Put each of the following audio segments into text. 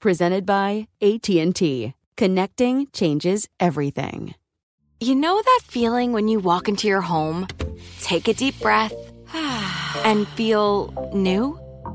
Presented by AT&T. Connecting changes everything. You know that feeling when you walk into your home, take a deep breath, and feel new?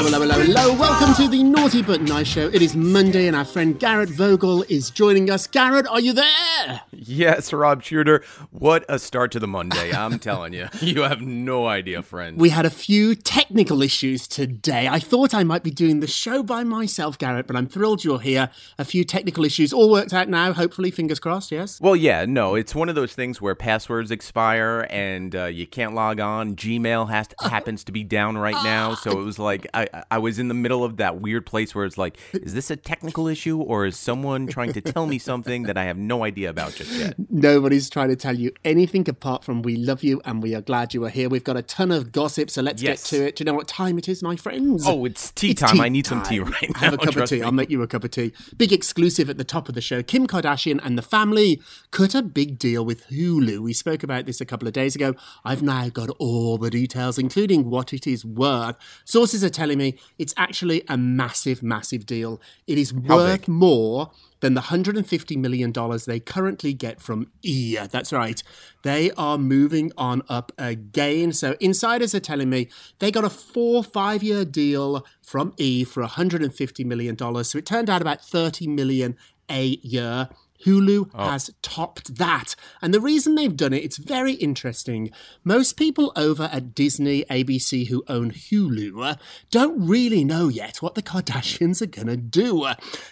Hello, hello, hello, hello. Welcome to the Naughty But Nice Show. It is Monday and our friend Garrett Vogel is joining us. Garrett, are you there? Yes, Rob Shooter. What a start to the Monday. I'm telling you. You have no idea, friend. We had a few technical issues today. I thought I might be doing the show by myself, Garrett, but I'm thrilled you're here. A few technical issues all worked out now, hopefully, fingers crossed, yes? Well, yeah, no, it's one of those things where passwords expire and uh, you can't log on. Gmail has to, happens to be down right now, so it was like I, I was in the middle of that weird place where it's like, is this a technical issue or is someone trying to tell me something that I have no idea about just yet? Nobody's trying to tell you anything apart from we love you and we are glad you are here. We've got a ton of gossip, so let's Yes. get to it. Do you know what time it is, my friends? Oh, it's tea It's time. I need some tea time. right Have a now, cup of tea. me. I'll make you a cup of tea. Big exclusive at the top of the show. Kim Kardashian and the family cut a big deal with Hulu. We spoke about this a couple of days ago. I've now got all the details, including what it is worth. Sources are telling me it's actually a massive, massive deal. It is How worth big? more than the $150 million they currently get from E. That's right. They are moving on up again. So insiders are telling me they got a four, five year deal from E for $150 million. So it turned out about 30 million a year. Hulu has topped that. And the reason they've done it, it's very interesting. Most people over at Disney, ABC, who own Hulu, uh, don't really know yet what the Kardashians are going to do.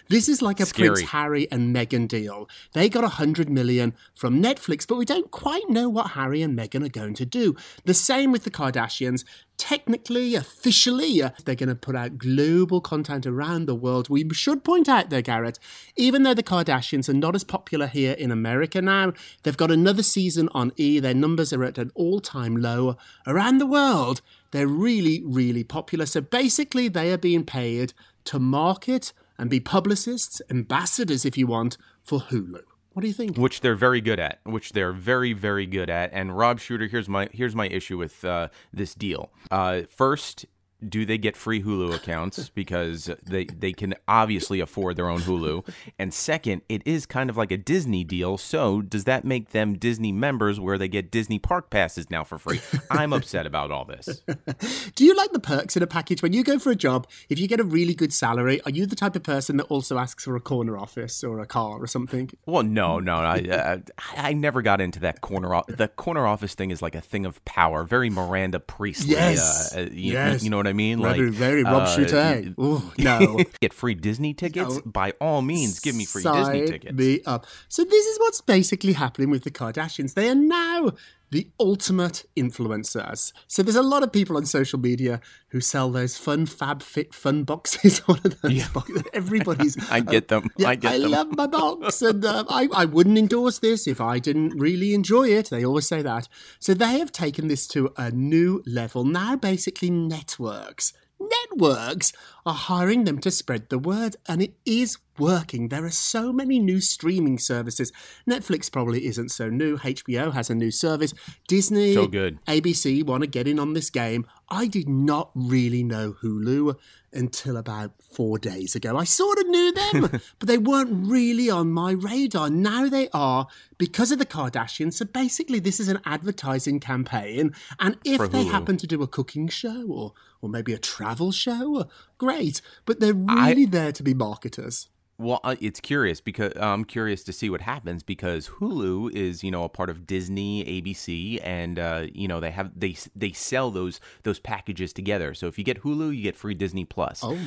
This is like a Prince Harry and Meghan deal. They got 100 million from Netflix, but we don't quite know what Harry and Meghan are going to do. The same with the Kardashians. Technically, officially, uh, they're going to put out global content around the world. We should point out, though, Garrett, even though the Kardashians are not as popular here in America now, they've got another season on E. Their numbers are at an all time low. Around the world, they're really, really popular. So basically, they are being paid to market and be publicists, ambassadors, if you want, for Hulu. What do you think? which they're very good at which they're very very good at and rob shooter here's my here's my issue with uh, this deal uh, first do they get free Hulu accounts because they they can obviously afford their own Hulu? And second, it is kind of like a Disney deal. So does that make them Disney members where they get Disney park passes now for free? I'm upset about all this. Do you like the perks in a package when you go for a job? If you get a really good salary, are you the type of person that also asks for a corner office or a car or something? Well, no, no, I uh, I never got into that corner. office. the corner office thing is like a thing of power, very Miranda Priestly. Yes. uh, uh, you, Yes. you know what I mean? Very, very Rob uh. Ooh, no. get free Disney tickets. No. By all means, give me free Sign Disney tickets. me up. So this is what's basically happening with the Kardashians. They are now the ultimate influencers. So there's a lot of people on social media who sell those fun fab fit fun boxes. One of those boxes. Everybody's I get them. Yeah, I get them. love my box, and uh, I, I wouldn't endorse this if I didn't really enjoy it. They always say that. So they have taken this to a new level. Now, basically, networks. Networks are hiring them to spread the word, and it is working. There are so many new streaming services. Netflix probably isn't so new. HBO has a new service. Disney, So good. ABC want to get in on this game. I did not really know Hulu until about four days ago. I sort of knew them, but they weren't really on my radar. Now they are because of the Kardashians. So basically, this is an advertising campaign. And if they happen to do a cooking show or, or maybe a travel show, great. But they're I- really there to be marketers. Well, uh, it's curious because I'm curious to see what happens because Hulu is, you know, a part of Disney, ABC, and uh, you know they have they they sell those those packages together. So if you get Hulu, you get free Disney Plus. Oh.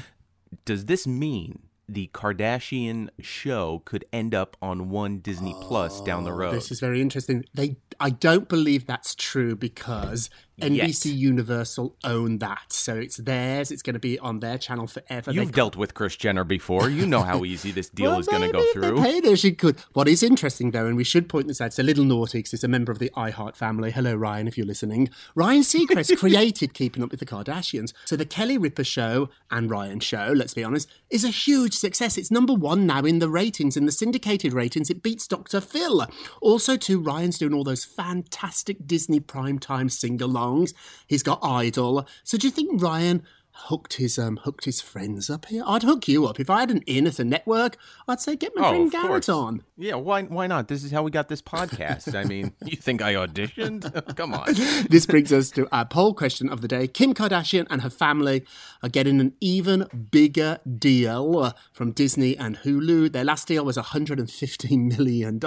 Does this mean the Kardashian show could end up on one Disney Plus down the road? Oh, This is very interesting. They, I don't believe that's true because NBC Yet. Universal own that, so it's theirs. It's going to be on their channel forever. You've dealt with Kris Jenner before. You know how easy this deal Well, is going to go maybe if they through. paid her, she could. What is interesting, though, and we should point this out, it's a little naughty because it's a member of the iHeart family. Hello, Ryan, if you're listening. Ryan Seacrest created Keeping Up with the Kardashians. So the Kelly Ripa show and Ryan show, let's be honest, is a huge success. It's number one now in the ratings, in the syndicated ratings. It beats Dr. Phil. Also, too, Ryan's doing all those fantastic Disney primetime sing-alongs. He's got Idol. So do you think Ryan hooked his um hooked his friends up here. I'd hook you up if I had an in at a network. I'd say get my Oh, friend Garrett course. on. Yeah, why why not? This is how we got this podcast. I mean, you think I auditioned? Come on. This brings us to our poll question of the day. Kim Kardashian and her family are getting an even bigger deal from Disney and Hulu. Their last deal was $115 million.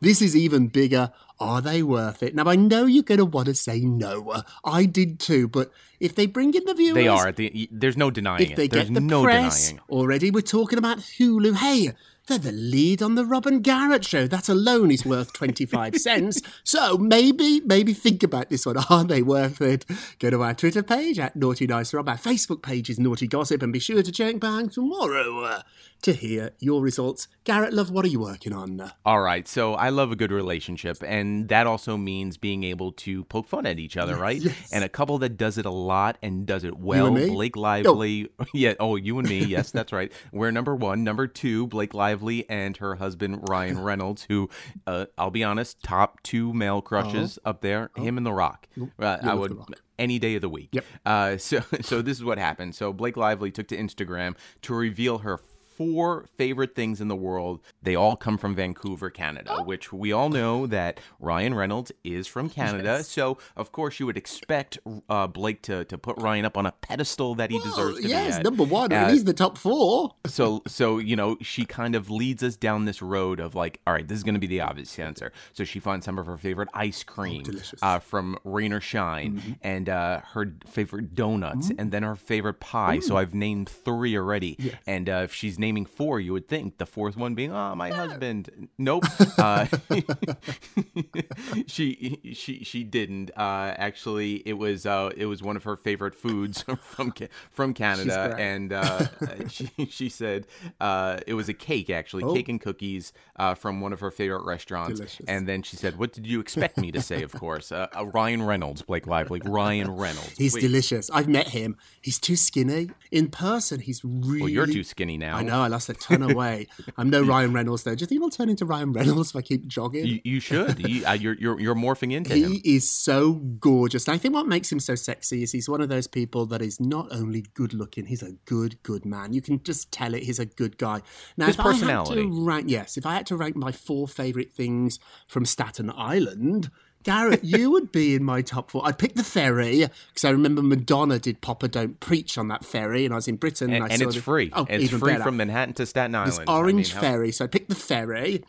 This is even bigger. Are they worth it? Now, I know you're going to want to say no. I did too, but if they bring in the viewers. They are. The, there's no denying if they it. There's get the no press denying. already we're talking about hulu hey they're the lead on the Robin Garrett show. That alone is worth 25 cents. So maybe, maybe think about this one. Are they worth it? Go to our Twitter page at Naughty Nice Rob. Our Facebook page is Naughty Gossip. And be sure to check back tomorrow uh, to hear your results. Garrett, love, what are you working on? All right. So I love a good relationship, and that also means being able to poke fun at each other, right? Yes. And a couple that does it a lot and does it well, me? Blake Lively. Yeah. Oh, you and me. Yes, that's right. We're number one. Number two, Blake Lively and her husband Ryan Reynolds, who, uh, I'll be honest, top two male crushes up there. Him and The Rock. Uh, I would any day of the week. Yep. Uh, so so this is what happened. So Blake Lively took to Instagram to reveal her four favorite things in the world. They all come from Vancouver, Canada, which we all know that Ryan Reynolds is from Canada. So of course you would expect uh, Blake to to put Ryan up on a pedestal that he deserves to yes, be at. number one. Uh, he's the top four. so so you know she kind of leads us down this road of like all right this is going to be the obvious answer so she finds some of her favorite ice cream delicious. uh, from rain or shine and uh, her favorite donuts and then her favorite pie so i've named three already and uh, if she's naming four you would think the fourth one being oh my husband nope uh, she she she didn't uh, actually it was uh, it was one of her favorite foods from from Canada and uh, she she said uh, it was a cake actually, Oh. cake and cookies uh, from one of her favorite restaurants. Delicious. And then she said, "What did you expect me to say?" Of course, uh, uh, Ryan Reynolds, Blake Lively, Ryan Reynolds. He's Please. delicious. I've met him. He's too skinny. In person, he's really. Well, you're too skinny now. I know. I lost a ton of weight. I'm no Ryan Reynolds though. Do you think I'll turn into Ryan Reynolds if I keep jogging? You, you should. You, uh, you're, you're you're morphing into he him. He is so gorgeous. And I think what makes him so sexy is he's one of those people that is not only good looking, he's a good, good man. You can just tell it. He's a good guy. Now, His if I had to rank, yes, if I had to rank my four favourite things from Staten Island, Garrett, you would be in my top four. I'd pick the ferry because I remember Madonna did Papa Don't Preach on that ferry, and I was in Britain. And, I and saw it's the- free. Oh, it's even free better. from Manhattan to Staten Island. This I mean, orange ferry. So I'd pick the ferry.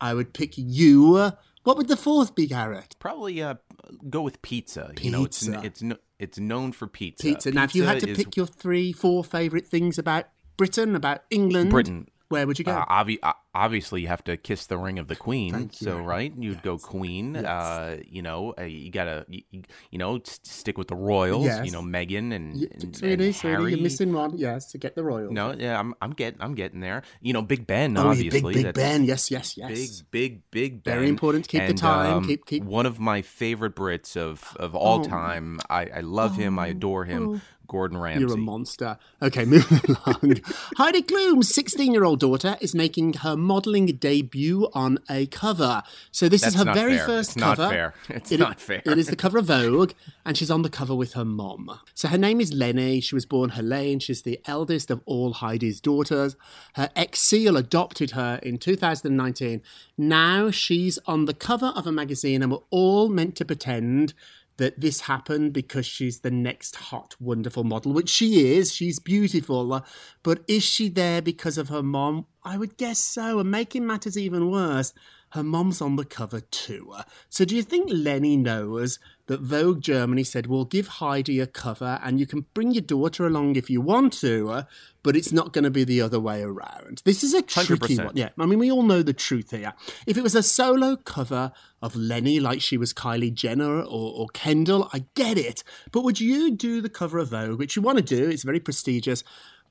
I would pick you. What would the fourth be, Garrett? Probably uh, go with pizza. You know, it's Pizza. it's it's known for pizza. Pizza. Now, if you had to is pick your three, four favourite things about Britain, about England, Britain. where would you go? Uh, obvi- uh, obviously, you have to kiss the ring of the queen. So, right, you'd go queen. Uh, you know, uh, you gotta, you, you- know, s- stick with the royals. Yes. You know, Meghan and, Yeah, and, and Harry. you're missing one. Yes, to get the royal. No, yeah, I'm, I'm getting, I'm getting there. You know, Big Ben, Oh, obviously. big, big Ben. Yes, yes, yes. Big, big, big Ben. Very important to keep the time, um, keep- keep- One of my favorite Brits of of all Oh. time. I, I love him. I adore him. Gordon Ramsay. You're a monster. Okay, moving along. Heidi Klum's 16 year old daughter is making her modelling debut on a cover. So, this That's is her not very fair. first It's not cover. fair. It's It- not fair. It is the cover of Vogue, and she's on the cover with her mom. So, her name is Leni. She was born Helene. She's the eldest of all Heidi's daughters. Her ex Seal adopted her in 2019. Now she's on the cover of a magazine, and we're all meant to pretend that this happened because she's the next hot, wonderful model, which she is. She's beautiful. uh, But is she there because of her mom? I would guess so. And making matters even worse, her mom's on the cover too. Uh, So do you think Leni knows that Vogue Germany said, we'll give Heidi a cover and you can bring your daughter along if you want to, uh, but it's not going to be the other way around? This is a tricky 100%. one. Yeah, I mean, we all know the truth here. If it was a solo cover of Leni, like she was Kylie Jenner or, or Kendall, I get it. But would you do the cover of Vogue, which you want to do? It's very prestigious.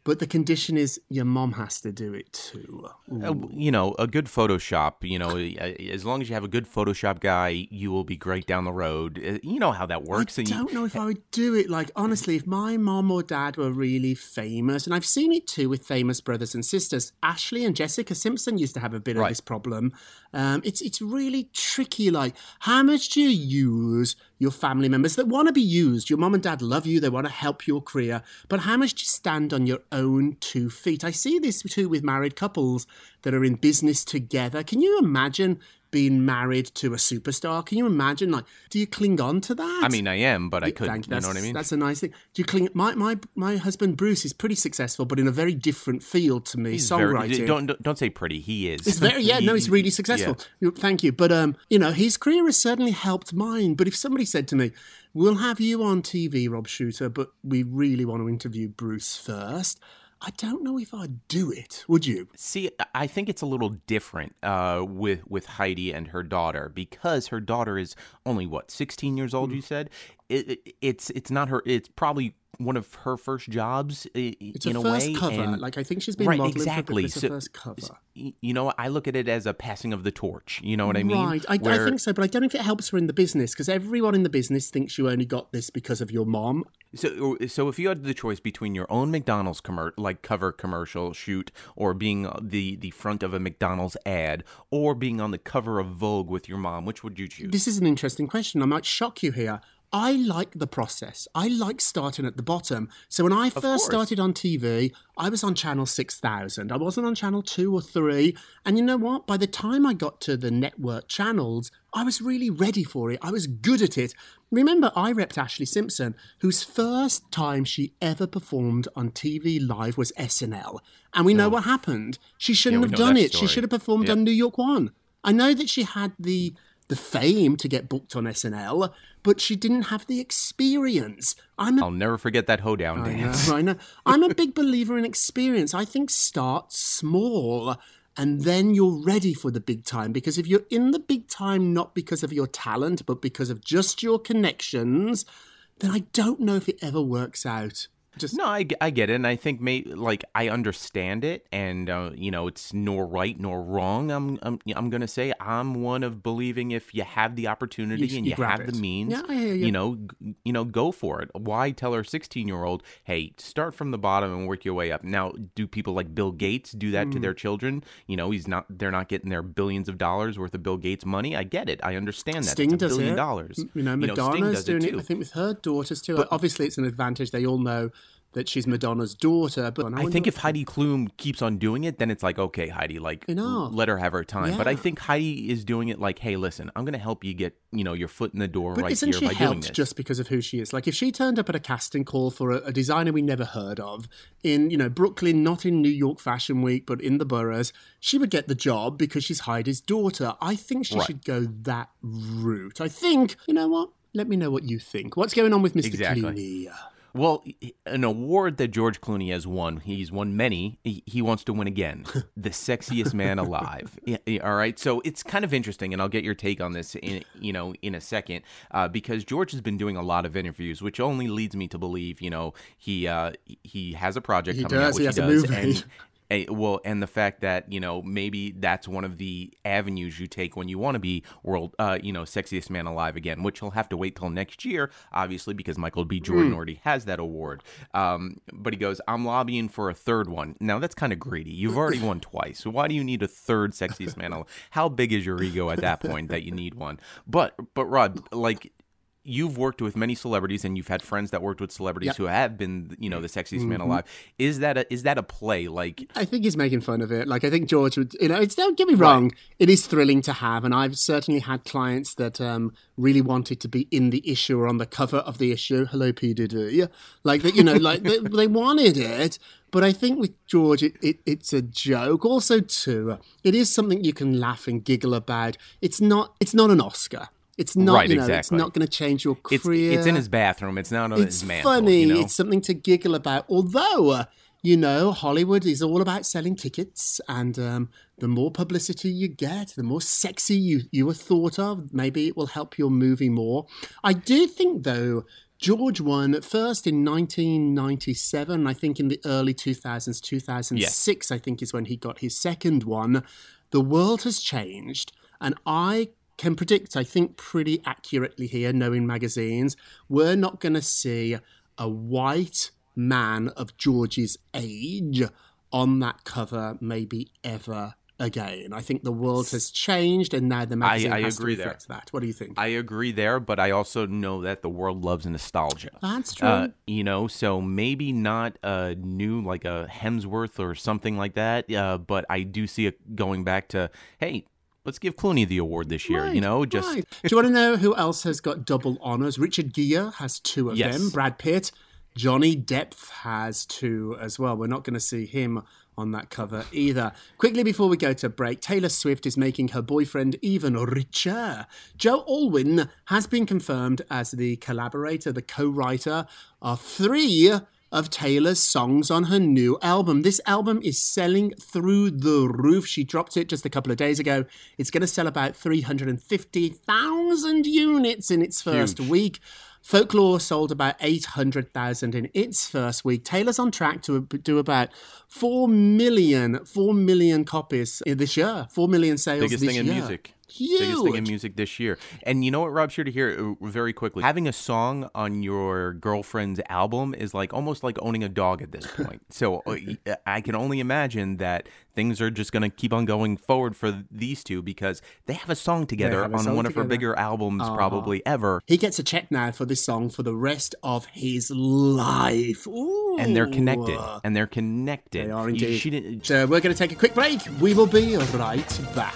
But the condition is your mom has to do it too. Uh, you know, a good Photoshop. You know, as long as you have a good Photoshop guy, you will be great down the road. Uh, You know how that works. I don't know if I would do it. Like, honestly, if my mom or dad were really famous, and I've seen it too with famous brothers and sisters. Ashlee and Jessica Simpson used to have a bit of this problem. Um, it's it's really tricky. Like, how much do you use your family members that want to be used? Your mom and dad love you; they want to help your career, but how much do you stand on your own two feet? I see this too with married couples that are in business together. Can you imagine? Being married to a superstar, can you imagine? Like, do you cling on to that? I mean, I am, but I couldn't. thank- You know what I mean? That's a nice thing. Do you cling? My my my husband Bruce is pretty successful, but in a very different field to me. He's songwriting. don't don't- don't say pretty. He is. It's very yeah, no, he's really successful. You- Thank you, but um, you know, his career has certainly helped mine. But if somebody said to me, "We'll have you on TV, Rob Shooter, but we really want to interview Bruce first, I don't know if I'd do it. Would you? See, I think it's a little different uh, with with Heidi and her daughter because her daughter is only what sixteen years old. Mm. You said it, it, it's it's not her. It's probably one of her first jobs. It's in a first way, cover. and- Like I think she's been right, modeling exactly. for So- first cover. You know, I look at it as a passing of the torch. You know what I mean? Right, I, I think so, but I don't know if it helps her in the business because everyone in the business thinks you only got this because of your mom. So, oh, so if you had the choice between your own McDonald's commer- like cover commercial shoot, or being uh, the the front of a McDonald's ad, or being on the cover of Vogue with your mom, which would you choose? This is an interesting question. I might shock you here. I like the process. I like starting at the bottom. So when I first course. started on TV, I was on channel 6000. I wasn't on channel 2 or 3. And you know what? By the time I got to the network channels, I was really ready for it. I was good at it. Remember, I repped Ashlee Simpson, whose first time she ever performed on TV live was SNL. And we know oh. what happened. She shouldn't we have done it. She should have performed Yep. on New York One. I know that she had the the fame to get booked on SNL, but she didn't have the experience. I'm a I'll never forget that hoedown I know, dance. I know. I'm a big believer in experience. I think start small and then you're ready for the big time. Because if you're in the big time not because of your talent, but because of just your connections, then I don't know if it ever works out. Just No, I, I get it, and I think may like I understand it, and uh, you know it's nor right nor wrong. I'm I'm I'm gonna say I'm one of believing if you have the opportunity You- and you you, have it. the means, Yeah, I hear you. you know, g- you know, go for it. Why tell our 16 year old, hey, start from the bottom and work your way up? Now, do people like Bill Gates do that Mm. to their children? You know, he's not. They're not getting their billions of dollars worth of Bill Gates money. I get it. I understand that. Sting it's a does billion it. dollars. You know, Sting Madonna's does doing it it. I think, with her daughters too. Obviously, it's an advantage. They all know that she's Madonna's daughter. But I think if Heidi Klum keeps on doing it, then it's like, okay, Heidi, like Enough. let her have her time. But I think Heidi is doing it like, hey, listen, I'm going to help you get, you know, your foot in the door But right isn't here she by doing helped this. just because of who she is? Like if she turned up at a casting call for a, a designer we never heard of in, you know, Brooklyn, not in New York Fashion Week, but in the boroughs, she would get the job because she's Heidi's daughter. I think she Right. should go that route. I think, you know what? Let me know what you think. What's going on with Mr. Exactly. Clooney? Well, an award that George Clooney has won, he's won many. He, he wants to win again. the sexiest man alive. Yeah, all right. So it's kind of interesting, and I'll get your take on this in you know in a second, uh, because George has been doing a lot of interviews, which only leads me to believe you know he uh, he has a project He coming out, does, he which has a does, movie. and a, well, and the fact that you know maybe that's one of the avenues you take when you want to be world, uh, you know, sexiest man alive again, which he'll have to wait till next year, obviously, because Michael B. Jordan Hmm. already has that award. Um, but he goes, "I'm lobbying for a third one." Now that's kind of greedy. You've already won twice, so why do you need a third sexiest man alive? How big is your ego at that point that you need one? But but Rod, like. You've worked with many celebrities, and you've had friends that worked with celebrities Yep. who have been, you know, the sexiest man Mhm. alive. Is that a is that a play? Like, I think he's making fun of it. Like I think George would, you know, it's don't get me wrong, it is thrilling to have, and I've certainly had clients that um, really wanted to be in the issue or on the cover of the issue. Hello, P Diddy, like that, you know, like they, they wanted it. But I think with George, it, it, it's a joke. Also, too, it is something you can laugh and giggle about. It's not. It's not an Oscar. It's not. Right, you know, It's not going to change your career. it's in his bathroom. It's not on It's his mantle. It's funny. You know? It's something to giggle about. Although, uh, you know, Hollywood is all about selling tickets, and um, the more publicity you get, the more sexy you you are thought of. Maybe it will help your movie more. I do think, though. George won at first in 1997. I think in the early 2000s, 2006, I think is when he got his second one. The world has changed, and I can predict, I think, pretty accurately here, knowing magazines, we're not going to see a white man of George's age on that cover, maybe ever again. I think the world has changed, and now the magazine I has agree to there. reflect that. What do you think? I agree there, but I also know that the world loves nostalgia. That's true. Uh, you know, so maybe not a new like a Hemsworth or something like that. Uh, but I do see it going back to hey, let's give Clooney the award this year. you know, just Right. Do you want to know who else has got double honors? Richard Gere has two of Yes. them. Brad Pitt, Johnny Depp has two as well. We're not going to see him on that cover either. Quickly before we go to break, Taylor Swift is making her boyfriend even richer. Joe Alwyn has been confirmed as the collaborator, the co-writer of three of Taylor's songs on her new album. This album is selling through the roof. She dropped it just a couple of days ago. It's going to sell about 350,000 units in its first Huge. week. Folklore sold about 800,000 in its first week. Taylor's on track to do about 4 million, 4 million copies uh, this year. 4 million sales biggest this thing in music. Huge. Biggest thing in music this year. And you know what, Rob, here to hear uh, very quickly. Having a song on your girlfriend's album is like almost like owning a dog at this point. so I can only imagine that things are just going to keep on going forward for these two because they have a song together a on song one of her bigger albums Uh-huh. probably ever. He gets a check now for this song for the rest of his life. Ooh. And they're connected. And they're connected. They are indeed. she didn't- So we're going to take a quick break. We will be right back.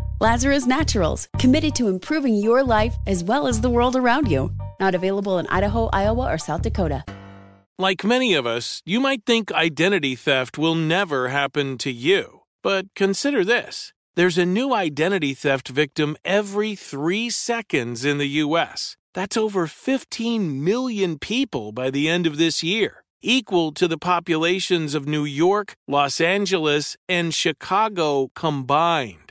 Lazarus Naturals, committed to improving your life as well as the world around you. Not available in Idaho, Iowa, or South Dakota. Like many of us, you might think identity theft will never happen to you. But consider this there's a new identity theft victim every three seconds in the U.S. That's over 15 million people by the end of this year, equal to the populations of New York, Los Angeles, and Chicago combined.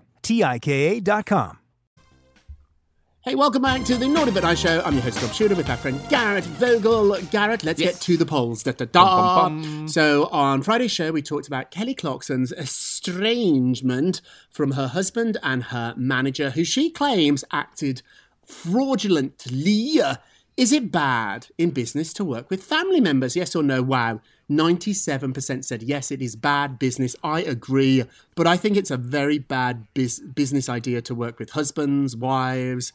T-I-K-A dot com. Hey, welcome back to the Naughty But Nice Show. I'm your host, Rob Shooter, with our friend Garrett Vogel. Garrett, let's Yes. get to the polls. Da, da, da. So, on Friday's show, we talked about Kelly Clarkson's estrangement from her husband and her manager, who she claims acted fraudulently. Is it bad in business to work with family members? Yes or no? Wow. 97% said yes, it is bad business. I agree. But I think it's a very bad bus- business idea to work with husbands, wives,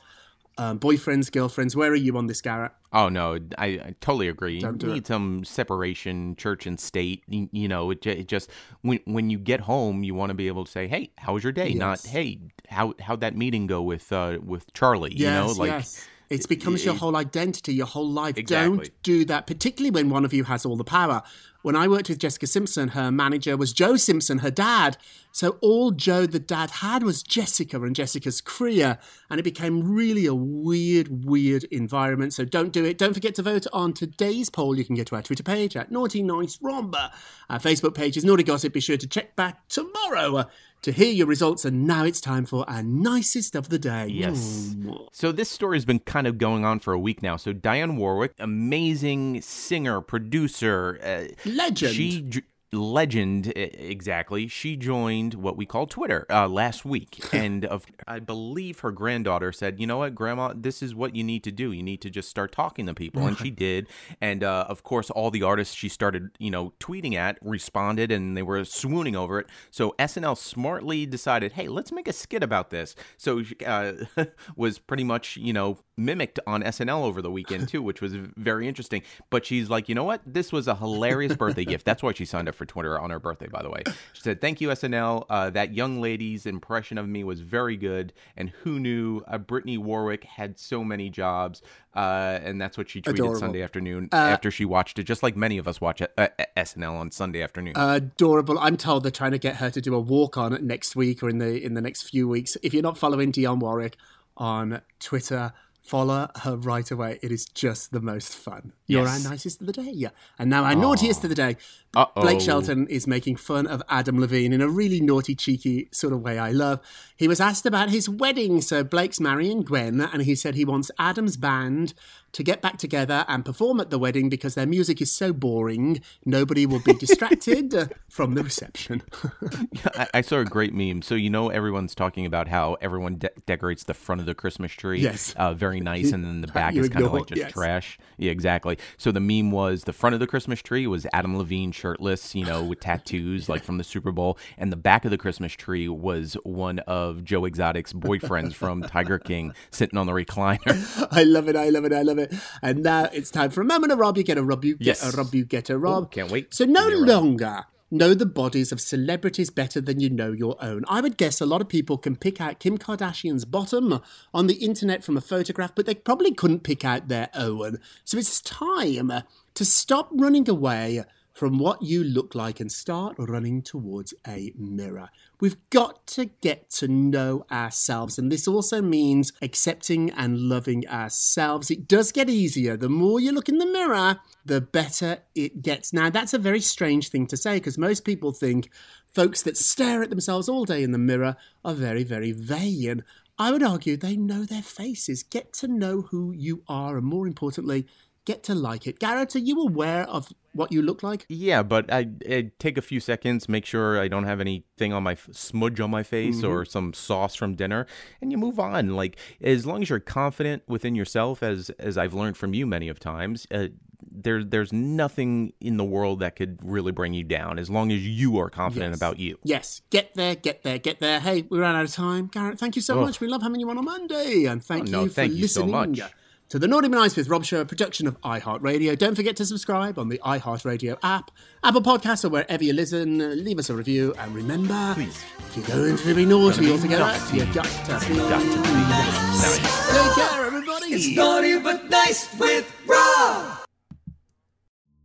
um, boyfriends, girlfriends. Where are you on this, Garrett? Oh no, I, I totally agree. Don't do you it. need some separation, church and state. You, you know, it, it just when when you get home, you want to be able to say, "Hey, how was your day?" Not, "Hey, how how'd that meeting go with uh, with Charlie?" you know, like yes. It becomes your whole identity, your whole life. Exactly. Don't do that, particularly when one of you has all the power. When I worked with Jessica Simpson, her manager was Joe Simpson, her dad. So all Joe, the dad, had was Jessica and Jessica's career. And it became really a weird, weird environment. So don't do it. Don't forget to vote on today's poll. You can get to our Twitter page at Naughty Nice Romba. Our Facebook page is Naughty Gossip. Be sure to check back tomorrow to hear your results. And now it's time for our nicest of the day. Yes. So this story has been kind of going on for a week now. So Dionne Warwick, amazing singer, producer, uh, Legend. She legend exactly. She joined what we call Twitter uh, last week, and of I believe her granddaughter said, "You know what, Grandma, this is what you need to do. You need to just start talking to people," and she did. And uh, of course, all the artists she started, you know, tweeting at responded, and they were swooning over it. So SNL smartly decided, "Hey, let's make a skit about this." So uh, was pretty much, you know, mimicked on SNL over the weekend too, which was very interesting. But she's like, you know what? This was a hilarious birthday gift. That's why she signed up for Twitter on her birthday, by the way. She said, "Thank you, SNL. Uh, that young lady's impression of me was very good. And who knew uh, Brittany Warwick had so many jobs?" Uh, and that's what she tweeted Adorable. Sunday afternoon Uh, after she watched it, just like many of us watch uh, uh, SNL on Sunday afternoon. adorable. I'm told they're trying to get her to do a walk on next week or in the in the next few weeks. If you're not following Dionne Warwick on Twitter, follow her right away. It is just the most fun. You're our nicest of the day. Yeah. And now our naughtiest of the day. Uh-oh. Blake Shelton is making fun of Adam Levine in a really naughty, cheeky sort of way I love. He was asked about his wedding. So Blake's marrying Gwen, and he said he wants Adam's band to get back together and perform at the wedding because their music is so boring, nobody will be distracted uh, from the reception. I, I saw a great meme. So you know everyone's talking about how everyone de- decorates the front of the Christmas tree, Yes. uh, very nice, and then the back You is kind of like just yes. trash. Yeah, exactly. So the meme was the front of the Christmas tree was Adam Levine shirtless, you know, with tattoos like from the Super Bowl, and the back of the Christmas tree was one of Joe Exotic's boyfriends from Tiger King sitting on the recliner. I love it, I love it, I love it. And now it's time for a moment of Rob. You get a Rob, you get Yes. a Rob, you get a Rob. Ooh, can't wait. So no longer know the bodies of celebrities better than you know your own. I would guess a lot of people can pick out Kim Kardashian's bottom on the internet from a photograph, but they probably couldn't pick out their own. So it's time to stop running away from what you look like and start running towards a mirror. We've got to get to know ourselves, and this also means accepting and loving ourselves. It does get easier. The more you look in the mirror, the better it gets. Now, that's a very strange thing to say because most people think folks that stare at themselves all day in the mirror are very, very vain. I would argue they know their faces. Get to know who you are, and more importantly, get to like it. Garrett, are you aware of what you look like? Yeah, but I, I take a few seconds, make sure I don't have anything on my f- smudge on my face Mm-hmm. or some sauce from dinner, and you move on. Like as long as you're confident within yourself, as as I've learned from you many of times, uh, there there's nothing in the world that could really bring you down as long as you are confident Yes. about you. Yes, get there, get there, get there. Hey, we ran out of time. Garrett, thank you so Oh. much. We love having you on a Monday. And thank Oh, no, you for thank you so listening much. To the Naughty But Nice with Rob Show, a production of iHeartRadio. Don't forget to subscribe on the iHeartRadio app, Apple Podcasts, or wherever you listen. Leave us a review. And remember, Please. if you're going to be naughty be altogether, naughty. you got to be Got to be nice. nice. Take care, everybody. It's naughty but nice with Rob.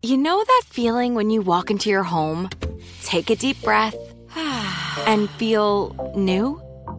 You know that feeling when you walk into your home, take a deep breath, and feel new?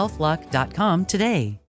healthlock.com today.